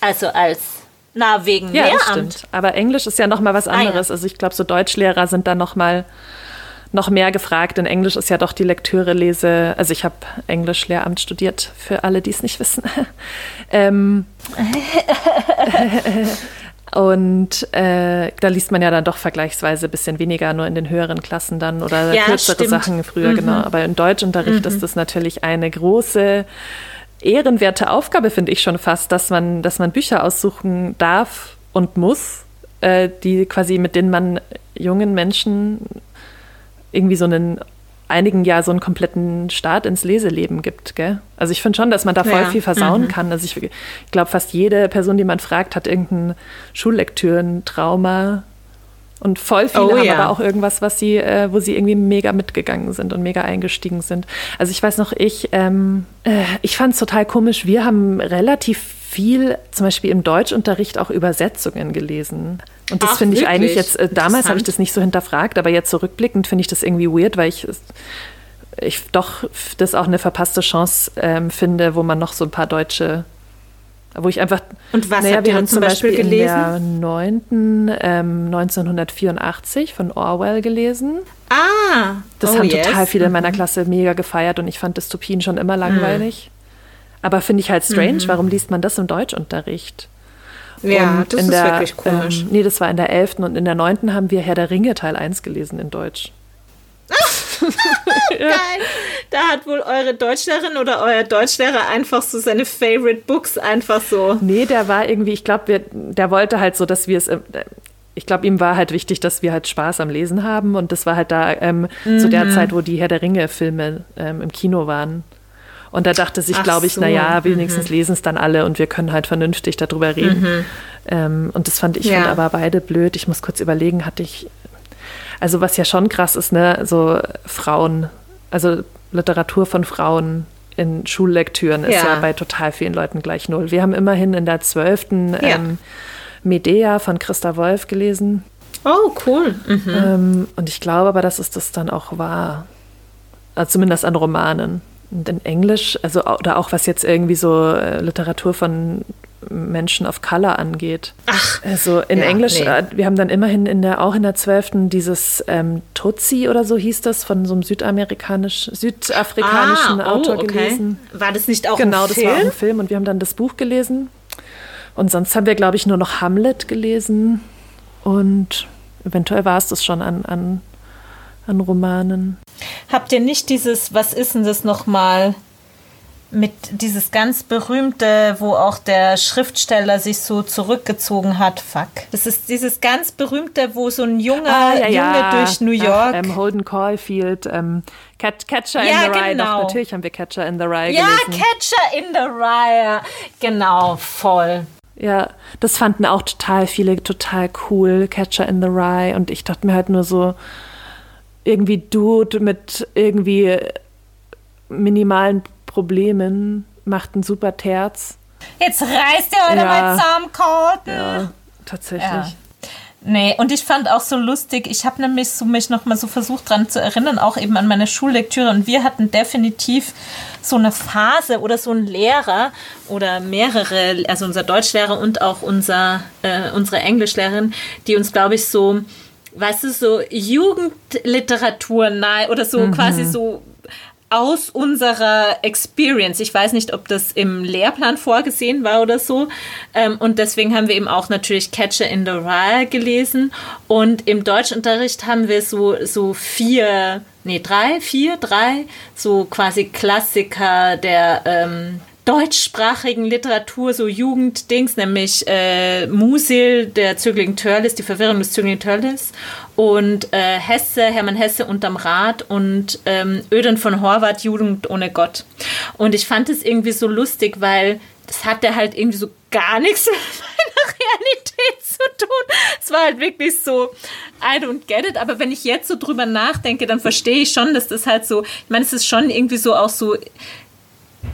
Also als na, wegen ja, Lehramt. stimmt. Aber Englisch ist ja noch mal was anderes. Ah, ja. Also ich glaube, so Deutschlehrer sind da noch mal noch mehr gefragt. In Englisch ist ja doch die Lektüre lese. Also ich habe Englisch Lehramt studiert, für alle, die es nicht wissen. (laughs) ähm, (laughs) und äh, da liest man ja dann doch vergleichsweise ein bisschen weniger, nur in den höheren Klassen dann oder ja, kürzere stimmt. Sachen früher, mhm. genau. Aber im Deutschunterricht mhm. ist das natürlich eine große ehrenwerte Aufgabe, finde ich schon fast, dass man, dass man Bücher aussuchen darf und muss, äh, die quasi, mit denen man jungen Menschen irgendwie so einen einigen Jahr so einen kompletten Start ins Leseleben gibt. Gell? Also ich finde schon, dass man da voll ja. viel versauen mhm. kann. Also ich, ich glaube, fast jede Person, die man fragt, hat irgendein Schullektüren-Trauma und voll viele oh, haben ja. aber auch irgendwas, was sie, äh, wo sie irgendwie mega mitgegangen sind und mega eingestiegen sind. Also ich weiß noch, ich, ähm, äh, ich fand es total komisch. Wir haben relativ viel, zum Beispiel im Deutschunterricht, auch Übersetzungen gelesen. Und das finde ich eigentlich jetzt, äh, damals habe ich das nicht so hinterfragt, aber jetzt zurückblickend finde ich das irgendwie weird, weil ich ich doch das auch eine verpasste Chance ähm, finde, wo man noch so ein paar deutsche wo ich einfach. Und was naja, habt ihr zum Beispiel, Beispiel gelesen? In der 9. Ähm, 1984 von Orwell gelesen. Ah! Das oh haben yes. total viele in meiner mhm. Klasse mega gefeiert und ich fand Dystopien schon immer langweilig. Mhm. Aber finde ich halt strange, mhm. warum liest man das im Deutschunterricht? Ja, und das ist der, wirklich komisch. Ähm, nee, das war in der 11. und in der 9. haben wir Herr der Ringe Teil 1 gelesen in Deutsch. (laughs) Geil. Da hat wohl eure Deutschlehrerin oder euer Deutschlehrer einfach so seine Favorite Books einfach so. Nee, der war irgendwie, ich glaube, der wollte halt so, dass wir es. Äh, ich glaube, ihm war halt wichtig, dass wir halt Spaß am Lesen haben. Und das war halt da ähm, mhm. zu der mhm. Zeit, wo die Herr der Ringe-Filme ähm, im Kino waren. Und da dachte sich, glaube ich, so. naja, wenigstens mhm. lesen es dann alle und wir können halt vernünftig darüber reden. Mhm. Ähm, und das fand ich ja. fand aber beide blöd. Ich muss kurz überlegen, hatte ich also was ja schon krass ist, ne, so Frauen, also Literatur von Frauen in Schullektüren ist ja, ja bei total vielen Leuten gleich null. Wir haben immerhin in der zwölften ja. ähm, Medea von Christa Wolf gelesen. Oh, cool. Mhm. Ähm, und ich glaube aber, dass es das dann auch war. Also zumindest an Romanen. Und in Englisch, also oder auch was jetzt irgendwie so äh, Literatur von Menschen of Color angeht. Ach. Also in ja, Englisch, nee. Äh, wir haben dann immerhin in der, auch in der 12. dieses ähm, Tutsi oder so hieß das, von so einem südamerikanisch, südafrikanischen ah, oh, Autor okay. gelesen. War das nicht auch genau, ein Film? Genau, das war auch ein Film und wir haben dann das Buch gelesen. Und sonst haben wir, glaube ich, nur noch Hamlet gelesen. Und eventuell war es das schon an, an, an Romanen. Habt ihr nicht dieses, was ist denn das nochmal? Mit dieses ganz berühmte, wo auch der Schriftsteller sich so zurückgezogen hat. Fuck. Das ist dieses ganz berühmte, wo so ein junger ah, ja, Junge ja. durch New York. Ach, ähm, Holden Caulfield, ähm, Catcher in ja, the Rye. Genau. Doch, natürlich haben wir Catcher in the Rye ja, gelesen. Ja, Catcher in the Rye. Genau, voll. Ja, das fanden auch total viele total cool, Catcher in the Rye. Und ich dachte mir halt nur so, irgendwie Dude mit irgendwie minimalen Problemen, macht ein super Terz. Jetzt reißt ihr heute ja. mal zusammen, Colton. Ja, tatsächlich. Ja. Nee, und ich fand auch so lustig, ich habe nämlich so mich nochmal so versucht dran zu erinnern, auch eben an meine Schullektüre. Und wir hatten definitiv so eine Phase oder so einen Lehrer oder mehrere, also unser Deutschlehrer und auch unser, äh, unsere Englischlehrerin, die uns, glaube ich, so, weißt du, so Jugendliteratur nahe oder so mhm. quasi so aus unserer Experience. Ich weiß nicht, ob das im Lehrplan vorgesehen war oder so. Ähm, und deswegen haben wir eben auch natürlich Catcher in the Rye gelesen. Und im Deutschunterricht haben wir so, so vier, nee, drei, vier, drei, so quasi Klassiker der ähm, deutschsprachigen Literatur, so Jugenddings, nämlich äh, Musil, der Zögling Törles, die Verwirrung des Zögling Törles und äh, Hesse, Hermann Hesse unterm Rad und ähm, Öden von Horvath, Jugend ohne Gott. Und ich fand es irgendwie so lustig, weil das hatte halt irgendwie so gar nichts (laughs) mit meiner Realität zu tun. Es war halt wirklich so, I don't get it. Aber wenn ich jetzt so drüber nachdenke, dann verstehe ich schon, dass das halt so, ich meine, es ist schon irgendwie so auch so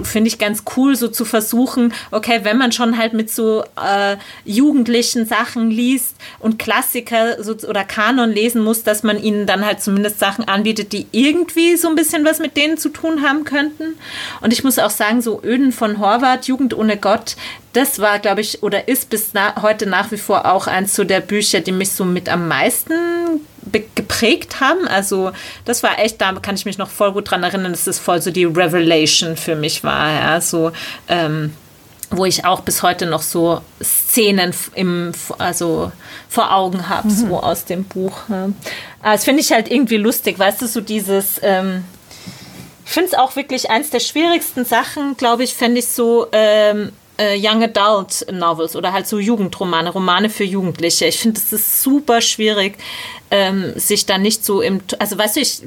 finde ich ganz cool, so zu versuchen, okay, wenn man schon halt mit so äh, jugendlichen Sachen liest und Klassiker so, oder Kanon lesen muss, dass man ihnen dann halt zumindest Sachen anbietet, die irgendwie so ein bisschen was mit denen zu tun haben könnten. Und ich muss auch sagen, so Öden von Horvath, Jugend ohne Gott, das war, glaube ich, oder ist bis na heute nach wie vor auch eins so der Bücher, die mich so mit am meisten geprägt haben. Also das war echt, da kann ich mich noch voll gut dran erinnern, dass das voll so die Revelation für mich war. Ja, so ähm, wo ich auch bis heute noch so Szenen im, also vor Augen habe, mhm. so aus dem Buch. Ja. Das finde ich halt irgendwie lustig, weißt du, so dieses, ähm, ich finde es auch wirklich eins der schwierigsten Sachen, glaube ich, fände ich so, ähm, äh, Young Adult Novels oder halt so Jugendromane, Romane für Jugendliche. Ich finde, es ist super schwierig, ähm, sich da nicht so im, also weißt du, ich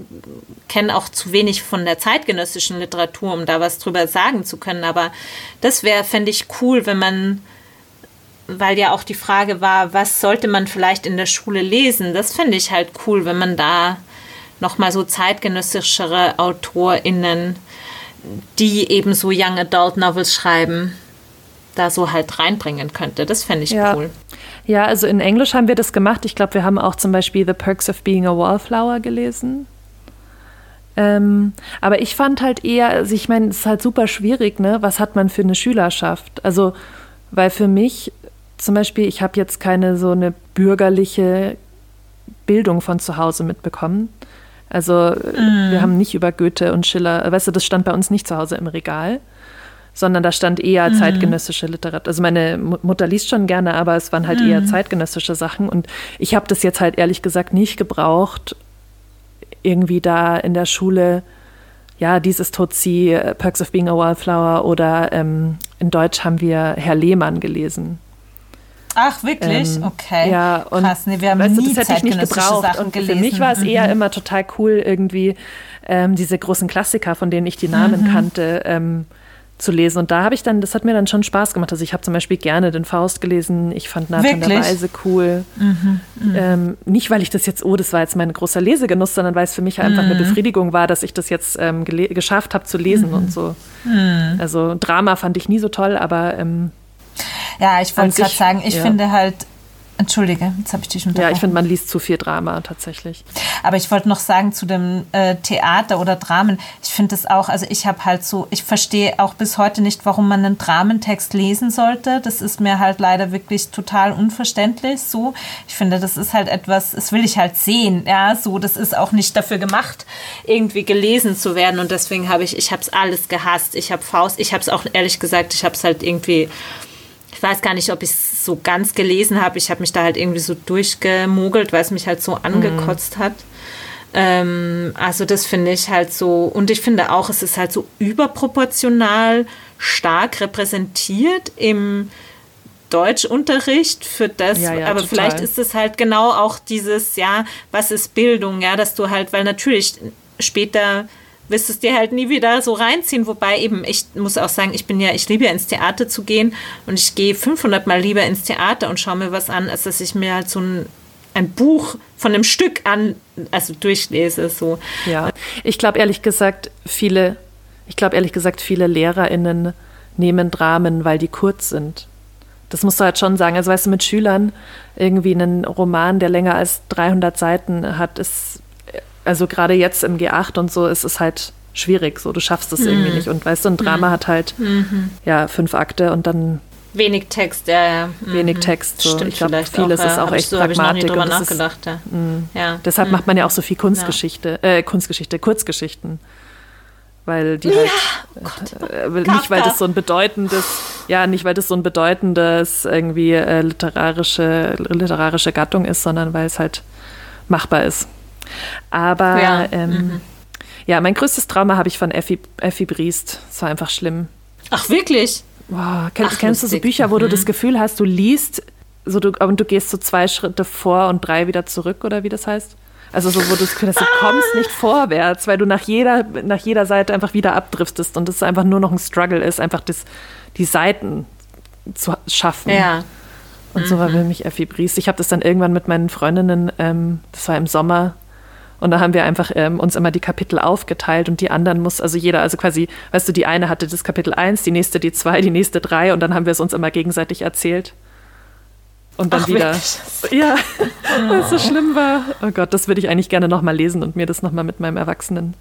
kenne auch zu wenig von der zeitgenössischen Literatur, um da was drüber sagen zu können, aber das wäre, fände ich cool, wenn man weil ja auch die Frage war, was sollte man vielleicht in der Schule lesen? Das fände ich halt cool, wenn man da nochmal so zeitgenössischere AutorInnen, die eben so Young Adult Novels schreiben, da so halt reinbringen könnte. Das fände ich ja. cool. Ja, also in Englisch haben wir das gemacht. Ich glaube, wir haben auch zum Beispiel The Perks of Being a Wallflower gelesen. Ähm, aber ich fand halt eher, also ich meine, es ist halt super schwierig, ne? Was hat man für eine Schülerschaft? Also Weil für mich zum Beispiel, ich habe jetzt keine so eine bürgerliche Bildung von zu Hause mitbekommen. Also mm. wir haben nicht über Goethe und Schiller, weißt du, das stand bei uns nicht zu Hause im Regal, sondern da stand eher mm. zeitgenössische Literatur. Also meine Mutter liest schon gerne, aber es waren halt mm. eher zeitgenössische Sachen. Und ich habe das jetzt halt ehrlich gesagt nicht gebraucht, irgendwie da in der Schule, ja, dieses Totsi, Perks of Being a Wallflower oder ähm, in Deutsch haben wir Herr Lehmann gelesen. Ach, wirklich? Ähm, okay. Ja, und Krass, nee, wir haben weißt nie du, das hätte ich nicht gebraucht. Sachen und gelesen. Für mich war es mhm. eher immer total cool, irgendwie ähm, diese großen Klassiker, von denen ich die Namen mhm. kannte, ähm, zu lesen. Und da habe ich dann, das hat mir dann schon Spaß gemacht. Also ich habe zum Beispiel gerne den Faust gelesen. Ich fand Nathan der Weise cool. Mhm, mh. ähm, nicht, weil ich das jetzt, oh, das war jetzt mein großer Lesegenuss, sondern weil es für mich einfach eine mhm. Befriedigung war, dass ich das jetzt ähm, geschafft habe zu lesen mhm. und so. Mhm. Also Drama fand ich nie so toll, aber ähm, ja, ich wollte gerade sagen, ich ja. finde halt, Entschuldige, jetzt habe ich dich unterbrochen. Ja, ich finde, man liest zu viel Drama tatsächlich. Aber ich wollte noch sagen zu dem äh, Theater oder Dramen. Ich finde das auch, also ich habe halt so, ich verstehe auch bis heute nicht, warum man einen Dramentext lesen sollte. Das ist mir halt leider wirklich total unverständlich. So, ich finde, das ist halt etwas, das will ich halt sehen. Ja, so, das ist auch nicht dafür gemacht, irgendwie gelesen zu werden. Und deswegen habe ich, ich habe es alles gehasst. Ich habe Faust, ich habe es auch ehrlich gesagt, ich habe es halt irgendwie weiß gar nicht, ob ich es so ganz gelesen habe. Ich habe mich da halt irgendwie so durchgemogelt, weil es mich halt so angekotzt mhm. hat. Ähm, also das finde ich halt so, und ich finde auch, es ist halt so überproportional stark repräsentiert im Deutschunterricht für das, ja, ja, aber total. vielleicht ist es halt genau auch dieses, ja, was ist Bildung, ja, dass du halt, weil natürlich später wirst es dir halt nie wieder so reinziehen. Wobei eben, ich muss auch sagen, ich bin ja, ich liebe ja ins Theater zu gehen und ich gehe 500 Mal lieber ins Theater und schaue mir was an, als dass ich mir halt so ein, ein Buch von einem Stück an, also durchlese. So. Ja, ich glaube ehrlich gesagt, viele, ich glaube ehrlich gesagt, viele LehrerInnen nehmen Dramen, weil die kurz sind. Das musst du halt schon sagen. Also weißt du, mit Schülern irgendwie einen Roman, der länger als 300 Seiten hat, ist also gerade jetzt im G8 und so ist es halt schwierig. So, du schaffst es mhm. irgendwie nicht. Und weißt du, ein Drama mhm. hat halt mhm. ja fünf Akte und dann Wenig Text, ja, ja. Wenig mhm. Text. So. Stimmt ich glaube, vieles auch, ist ja. auch echt so, Pragmatik. Ich noch nie nachgedacht, ist, ja. Mhm. ja. Deshalb macht man ja auch so viel Kunstgeschichte, äh, Kunstgeschichte, Kurzgeschichten. Weil die halt, oh Gott. Äh, nicht weil das so ein bedeutendes, ja, nicht weil das so ein bedeutendes irgendwie äh, literarische, literarische Gattung ist, sondern weil es halt machbar ist. Aber ja, ähm, mhm. ja mein größtes Trauma habe ich von Effi, Effi Briest. Es war einfach schlimm. Ach, wirklich? Wow, kennst, Ach, kennst du so Bücher, wo mhm. du das Gefühl hast, du liest so du, und du gehst so zwei Schritte vor und drei wieder zurück oder wie das heißt? Also so, wo du das Gefühl hast, du kommst nicht vorwärts, weil du nach jeder, nach jeder Seite einfach wieder abdriftest und es einfach nur noch ein Struggle ist, einfach das, die Seiten zu schaffen. Ja. Und so war für mich Effi Briest. Ich habe das dann irgendwann mit meinen Freundinnen, ähm, das war im Sommer, und da haben wir einfach ähm, uns immer die Kapitel aufgeteilt und die anderen muss, also jeder, also quasi, weißt du, die eine hatte das Kapitel 1, die nächste die 2, die nächste 3 und dann haben wir es uns immer gegenseitig erzählt. Und dann Ach, wieder. Wirklich? (laughs) Ja, weil es so schlimm war. Oh Gott, das würde ich eigentlich gerne nochmal lesen und mir das nochmal mit meinem erwachsenen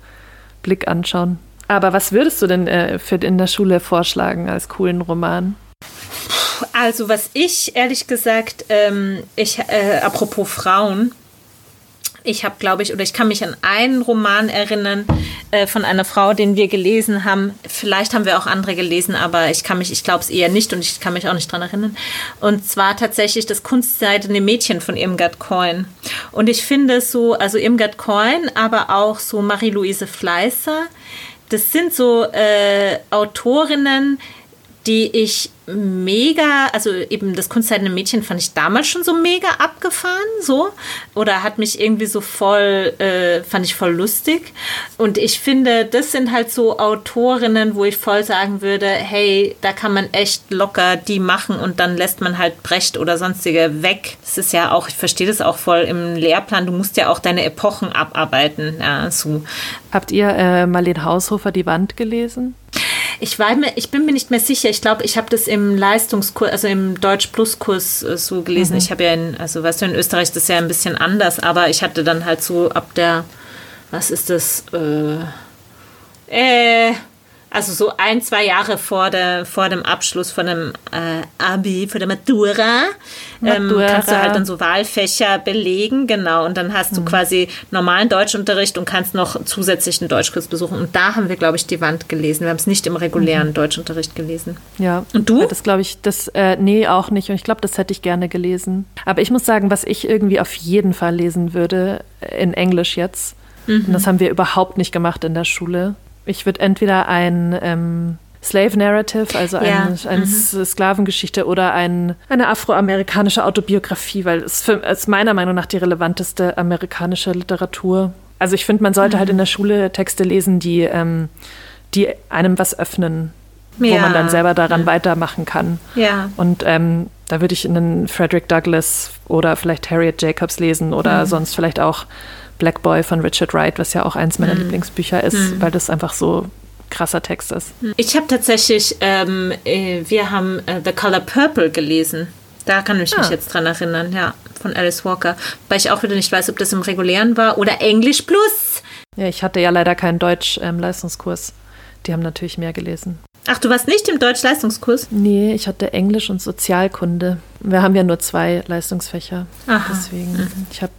Blick anschauen. Aber was würdest du denn äh, für in der Schule vorschlagen als coolen Roman? Also, was ich ehrlich gesagt, ähm, ich, äh, apropos Frauen, ich habe, glaube ich, oder ich kann mich an einen Roman erinnern äh, von einer Frau, den wir gelesen haben. Vielleicht haben wir auch andere gelesen, aber ich kann mich, ich glaube es eher nicht und ich kann mich auch nicht dran erinnern. Und zwar tatsächlich das Kunstseidene Mädchen von Irmgard Coin. Und ich finde so, also Irmgard Coin, aber auch so Marie-Louise Fleißer, das sind so äh, Autorinnen, die ich mega, also eben das Kunstzeitende Mädchen fand ich damals schon so mega abgefahren, so. Oder hat mich irgendwie so voll, äh, fand ich voll lustig. Und ich finde, das sind halt so Autorinnen, wo ich voll sagen würde, hey, da kann man echt locker die machen und dann lässt man halt Brecht oder sonstige weg. Das ist ja auch, ich verstehe das auch voll im Lehrplan, du musst ja auch deine Epochen abarbeiten. Ja, so. Habt ihr äh, Marlene Haushofer Die Wand gelesen? Ich, war mir, ich bin mir nicht mehr sicher. Ich glaube, ich habe das im Leistungskurs, also im Deutsch-Plus-Kurs äh, so gelesen. Mhm. Ich habe ja in, also weißt du, in Österreich ist das ja ein bisschen anders, aber ich hatte dann halt so ab der, was ist das, äh, äh Also so ein, zwei Jahre vor, der, vor dem Abschluss von dem äh, Abi, vor der Matura, ähm, Matura. kannst du halt dann so Wahlfächer belegen, genau. Und dann hast du quasi normalen Deutschunterricht und kannst noch zusätzlichen Deutschkurs besuchen. Und da haben wir, glaube ich, die Wand gelesen. Wir haben es nicht im regulären Deutschunterricht gelesen. Ja. Und du? Das glaube ich, das, äh, nee, auch nicht. Und ich glaube, das hätte ich gerne gelesen. Aber ich muss sagen, was ich irgendwie auf jeden Fall lesen würde, äh, in Englisch jetzt, Mhm. und das haben wir überhaupt nicht gemacht in der Schule. Ich würde entweder ein ähm, Slave Narrative, also ein, Ja, eine mhm. Sklavengeschichte oder ein, eine afroamerikanische Autobiografie, weil es für, ist meiner Meinung nach die relevanteste amerikanische Literatur. Also ich finde, man sollte Mhm. halt in der Schule Texte lesen, die, ähm, die einem was öffnen, wo Ja. Mhm. man dann selber daran weitermachen kann. Ja. Und ähm, da würde ich einen Frederick Douglass oder vielleicht Harriet Jacobs lesen oder sonst vielleicht auch Black Boy von Richard Wright, was ja auch eins meiner Lieblingsbücher ist, weil das einfach so krasser Text ist. Ich habe tatsächlich, ähm, äh, wir haben äh, The Color Purple gelesen. Da kann ich mich Ah. jetzt dran erinnern, ja, von Alice Walker. Weil ich auch wieder nicht weiß, ob das im regulären war oder Englisch Plus. Ja, ich hatte ja leider keinen Deutsch-Leistungskurs. Die haben natürlich mehr gelesen. Ach, du warst nicht im Deutsch-Leistungskurs? Nee, ich hatte Englisch und Sozialkunde. Wir haben ja nur zwei Leistungsfächer. Aha. Deswegen, ich habe,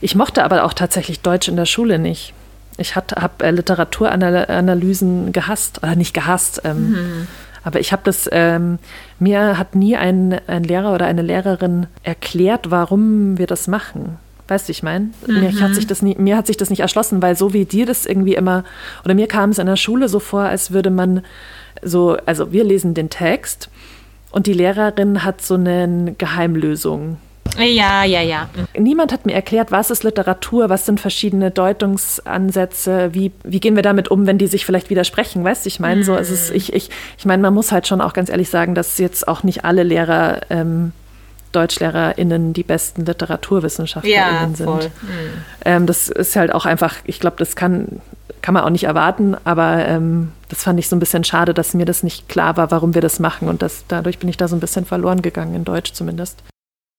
ich mochte aber auch tatsächlich Deutsch in der Schule nicht. Ich habe äh, Literaturanalysen gehasst, oder nicht gehasst, ähm, aber ich habe das, ähm, mir hat nie ein, ein Lehrer oder eine Lehrerin erklärt, warum wir das machen. Weißt du, ich meine? Mir, hat sich das nie, mir hat sich das nicht erschlossen, weil so wie dir das irgendwie immer, oder mir kam es in der Schule so vor, als würde man so, also wir lesen den Text und die Lehrerin hat so eine Geheimlösung. Ja, ja, ja. Niemand hat mir erklärt, was ist Literatur, was sind verschiedene Deutungsansätze, wie, wie gehen wir damit um, wenn die sich vielleicht widersprechen, weißt du, ich meine, so, es ist, ich, ich, ich meine, man muss halt schon auch ganz ehrlich sagen, dass jetzt auch nicht alle Lehrer, ähm, DeutschlehrerInnen die besten LiteraturwissenschaftlerInnen Ja, sind. voll. Ähm, das ist halt auch einfach, ich glaube, das kann, kann man auch nicht erwarten, aber ähm, das fand ich so ein bisschen schade, dass mir das nicht klar war, warum wir das machen und das, dadurch bin ich da so ein bisschen verloren gegangen, in Deutsch zumindest.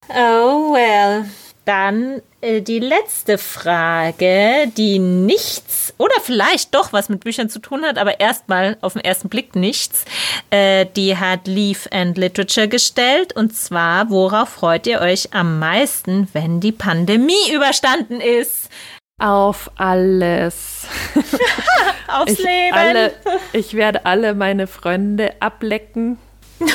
Oh well. Dann äh, die letzte Frage, die nichts oder vielleicht doch was mit Büchern zu tun hat, aber erstmal auf den ersten Blick nichts. Äh, die hat Leaf and Literature gestellt und zwar, worauf freut ihr euch am meisten, wenn die Pandemie überstanden ist? Auf alles. (laughs) Aufs Ich, Leben. alle, ich werde alle meine Freunde ablecken (laughs)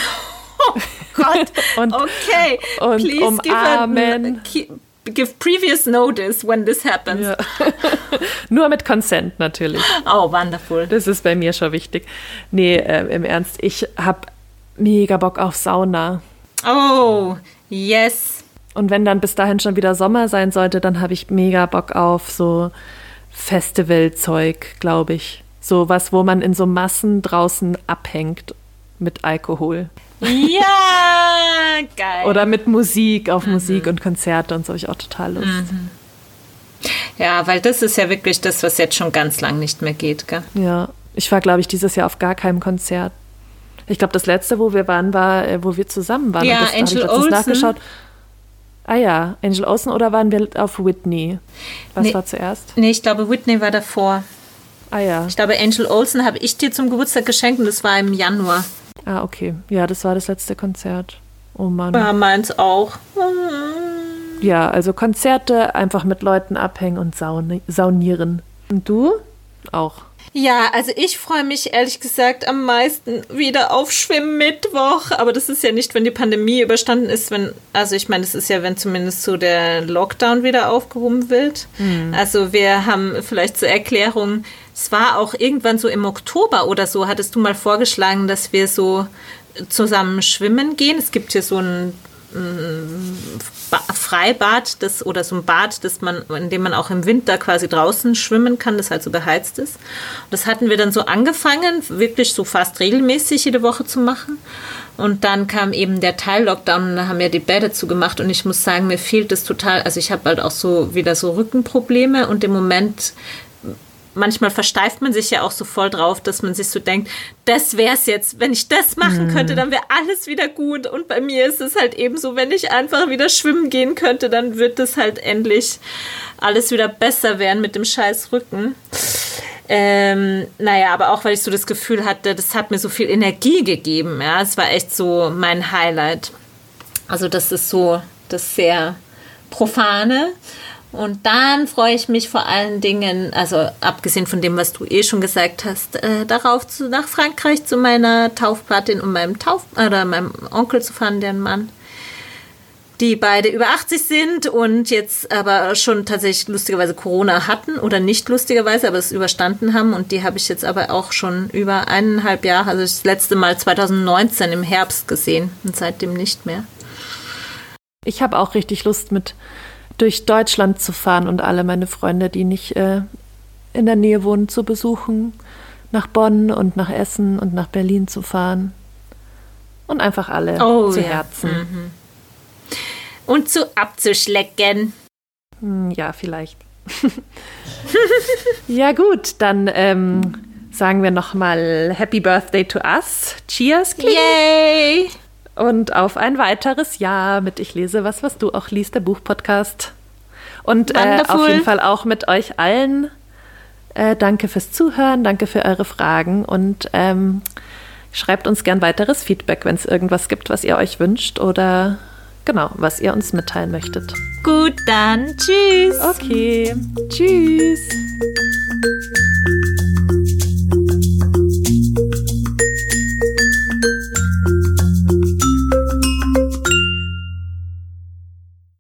Gott. (laughs) und, Okay. und Please umarmen. Give, a, give previous notice when this happens. Ja. Nur mit Consent natürlich. Oh, wonderful. Das ist bei mir schon wichtig. Nee, äh, im Ernst, ich habe mega Bock auf Sauna. Oh, yes. Und wenn dann bis dahin schon wieder Sommer sein sollte, dann habe ich mega Bock auf so Festivalzeug, glaube ich. So was, wo man in so Massen draußen abhängt mit Alkohol. Ja, (laughs) geil. Oder mit Musik, auf Musik und Konzerte und so habe ich auch total Lust. ja, weil das ist ja wirklich das, was jetzt schon ganz lang nicht mehr geht, gell? Ja, ich war, glaube ich, dieses Jahr auf gar keinem Konzert. Ich glaube, das letzte, wo wir waren, war, äh, wo wir zusammen waren. Ja, und das, Angel Olsen. nachgeschaut. Ah ja, Angel Olsen oder waren wir auf Whitney? Was Nee. war zuerst? Nee, ich glaube, Whitney war davor. Ah ja. Ich glaube, Angel Olsen habe ich dir zum Geburtstag geschenkt und das war im Januar. Ah, okay. Ja, das war das letzte Konzert. Oh Mann. Ja, meins auch. Ja, also Konzerte, einfach mit Leuten abhängen und sauni saunieren. Und du? Auch. Ja, also ich freue mich ehrlich gesagt am meisten wieder auf Schwimmmittwoch. Aber das ist ja nicht, wenn die Pandemie überstanden ist, wenn, also ich meine, das ist ja, wenn zumindest so der Lockdown wieder aufgehoben wird. Also wir haben vielleicht zur Erklärung, es war auch irgendwann so im Oktober oder so, hattest du mal vorgeschlagen, dass wir so zusammen schwimmen gehen. Es gibt hier so ein Freibad das, oder so ein Bad, das man, in dem man auch im Winter quasi draußen schwimmen kann, das halt so beheizt ist. Das hatten wir dann so angefangen, wirklich so fast regelmäßig jede Woche zu machen. Und dann kam eben der Teil-Lockdown und da haben ja die Bäder zugemacht und ich muss sagen, mir fehlt das total. Also ich habe halt auch so wieder so Rückenprobleme und im Moment manchmal versteift man sich ja auch so voll drauf, dass man sich so denkt, das wär's jetzt. Wenn ich das machen könnte, dann wäre alles wieder gut. Und bei mir ist es halt eben so, wenn ich einfach wieder schwimmen gehen könnte, dann wird es halt endlich alles wieder besser werden mit dem scheiß Rücken. Ähm, naja, aber auch weil ich so das Gefühl hatte, das hat mir so viel Energie gegeben. Ja, es war echt so mein Highlight. Also das ist so das sehr profane. Und dann freue ich mich vor allen Dingen, also abgesehen von dem, was du eh schon gesagt hast, äh, darauf zu, nach Frankreich zu meiner Taufpatin und meinem Tauf oder meinem Onkel zu fahren, deren Mann die beide über 80 sind und jetzt aber schon tatsächlich lustigerweise Corona hatten oder nicht lustigerweise, aber es überstanden haben. Und die habe ich jetzt aber auch schon über eineinhalb Jahre, also das letzte Mal 2019 im Herbst gesehen und seitdem nicht mehr. Ich habe auch richtig Lust, mit durch Deutschland zu fahren und alle meine Freunde, die nicht äh, in der Nähe wohnen, zu besuchen, nach Bonn und nach Essen und nach Berlin zu fahren. Und einfach alle oh, zu ja. Herzen. Mhm und zu abzuschlecken. Hm, ja, vielleicht. (laughs) ja gut, dann ähm, sagen wir nochmal Happy Birthday to us. Cheers, Kling. Yay! Und auf ein weiteres Jahr mit Ich lese was, was du auch liest, der Buchpodcast. Und äh, auf jeden Fall auch mit euch allen. Äh, danke fürs Zuhören, danke für eure Fragen und ähm, schreibt uns gern weiteres Feedback, wenn es irgendwas gibt, was ihr euch wünscht oder genau, was ihr uns mitteilen möchtet. Gut, dann tschüss. Okay, tschüss.